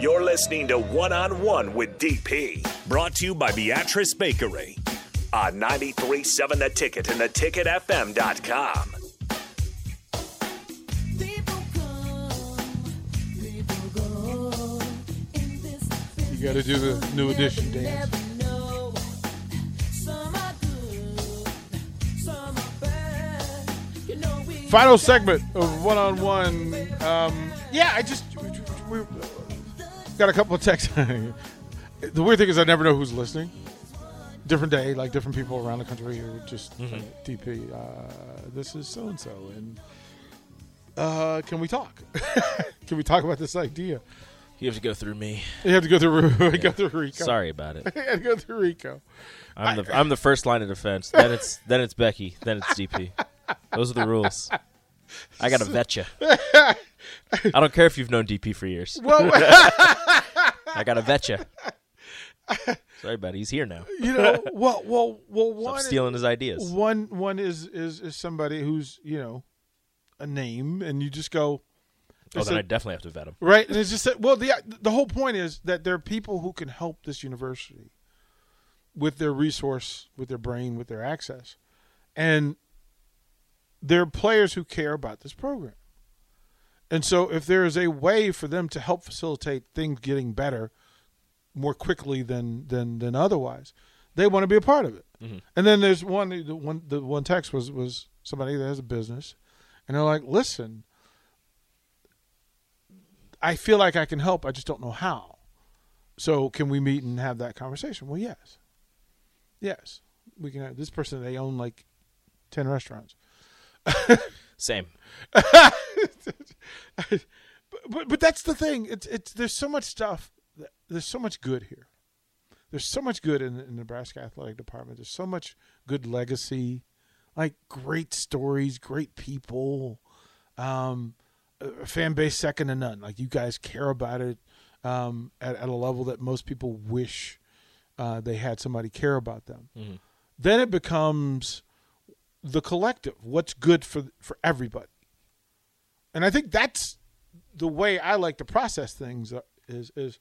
You're listening to One on One with DP, brought to you by Beatrice Bakery on 93.7 The Ticket and theticketfm.com. You got to do the new edition dance. Final segment of one on one. Yeah, I just we, got a couple of texts. the weird thing is, I never know who's listening. Different day, like different people around the country who just uh, DP. Uh, this is so and so, and uh, can we talk? can we talk about this idea? You have to go through me. You have to go through go through Rico. Sorry about it. you have to go through Rico. I'm the I'm the first line of defense. Then it's then it's Becky. Then it's DP. Those are the rules. I gotta vet you. I don't care if you've known DP for years. Well, I gotta vet you. Sorry, buddy. He's here now. you know, well, well, well. Stop One stealing his ideas. One one is is is somebody who's you know a name, and you just go. Oh, then a- I definitely have to vet him. Right, and it's just that, well, the the whole point is that there are people who can help this university with their resource, with their brain, with their access, and there are players who care about this program. And so, if there is a way for them to help facilitate things getting better more quickly than than than otherwise, they want to be a part of it. Mm-hmm. And then there's one the one the one text was was somebody that has a business, and they're like, "Listen, I feel like I can help. I just don't know how. So can we meet and have that conversation? Well, yes, yes, we can. Have, this person they own like ten restaurants. Same. but, but but that's the thing. It's it's there's so much stuff. that- There's so much good here. There's so much good in, in the Nebraska athletic department. There's so much good legacy, like great stories, great people, um, a fan base second to none. Like you guys care about it um, at, at a level that most people wish uh, they had somebody care about them. Then it becomes the collective. What's good for for everybody. And I think that's the way I like to process things uh, is is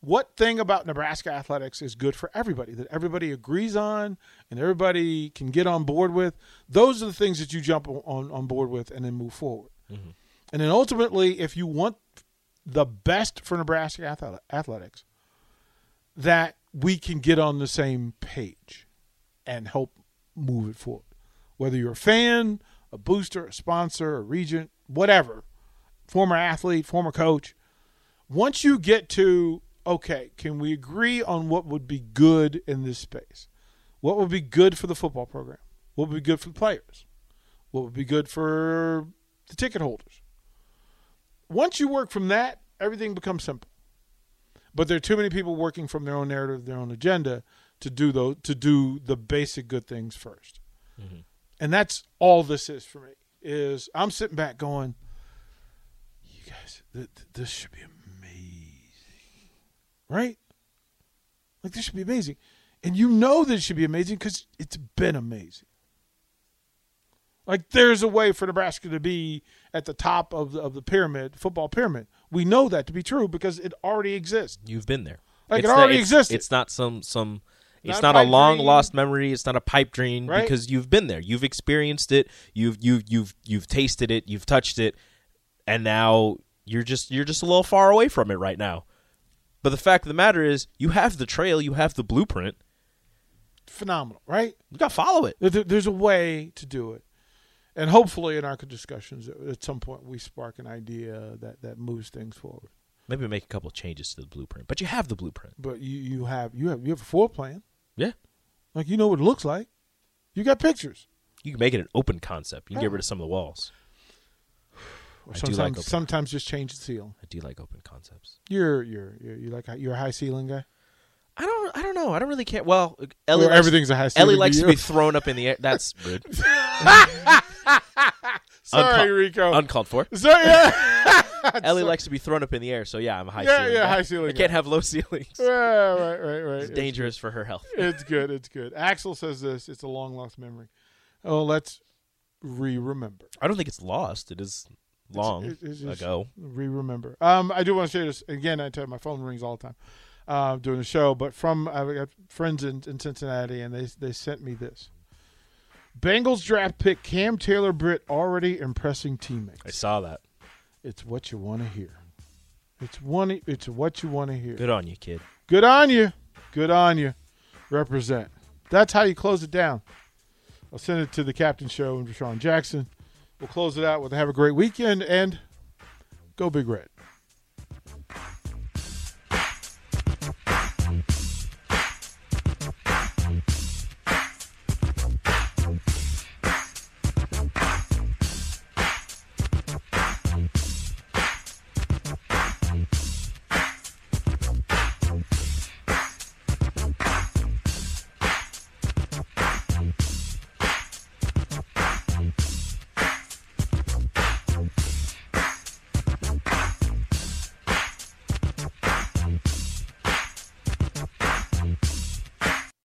what thing about Nebraska athletics is good for everybody that everybody agrees on and everybody can get on board with. Those are the things that you jump on on board with and then move forward. And then ultimately, if you want the best for Nebraska athletics, that we can get on the same page and help move it forward. Whether you're a fan, a booster, a sponsor, a regent, whatever, former athlete, former coach, once you get to, okay, can we agree on what would be good in this space? What would be good for the football program? What would be good for the players? What would be good for the ticket holders? Once you work from that, everything becomes simple. But there are too many people working from their own narrative, their own agenda to do those to do the basic good things 1st mm-hmm. And that's all this is for me. Is I'm sitting back going, you guys, th- th- this should be amazing, right? Like this should be amazing, and you know this should be amazing because it's been amazing. Like there's a way for Nebraska to be at the top of the, of the pyramid, football pyramid. We know that to be true because it already exists. You've been there. Like, it It's not- already it's- existed. It's not some some. It's Not not, a long dream. lost memory. It's not a pipe dream Right. because you've been there. You've experienced it. You've you've you've you've tasted it. You've touched it, and now you're just you're just a little far away from it right now. But the fact of the matter is, you have the trail. You have the blueprint. Phenomenal, right? You got to follow it. There's a way to do it, and hopefully, in our discussions, uh, at some point, we spark an idea that that moves things forward. Maybe make a couple of changes to the blueprint, but you have the blueprint. But you you have you have you have a floor plan, Yeah, like you know what it looks like. You got pictures. you can make it an open concept. You can Yeah. get rid of some of the walls. I do like open- sometimes just change the ceiling. I do like open concepts. You're you're you're, you like you're a high ceiling guy. I don't. I don't know. I don't really care. Well, Ellie. Likes, everything's a high ceiling. Ellie likes to you. be thrown up in the air. That's good. Sorry, unca- Rico. Uncalled for. Sorry, yeah. Ellie likes to be thrown up in the air. So yeah, I'm a high Yeah, ceiling. yeah, guy. high ceiling I can't have low ceilings. Yeah, right, right, right. It's dangerous for her health. It's good. It's good. Axel says this. It's a long lost memory. Oh, let's re-remember. I don't think it's lost. It is long It's- it's just- ago. Re-remember. Um, I do want to share this again. I tell you, my phone rings all the time uh, during the show. But from I've got friends in, in Cincinnati, and they they sent me this. Bengals draft pick Cam Taylor Britt already impressing teammates. I saw that. It's what you want to hear. It's one. It's what you want to hear. Good on you, kid. Good on you. Good on you. Represent. That's how you close it down. I'll send it to the captain show and Deshaun Jackson. We'll close it out with have a great weekend and go Big Red.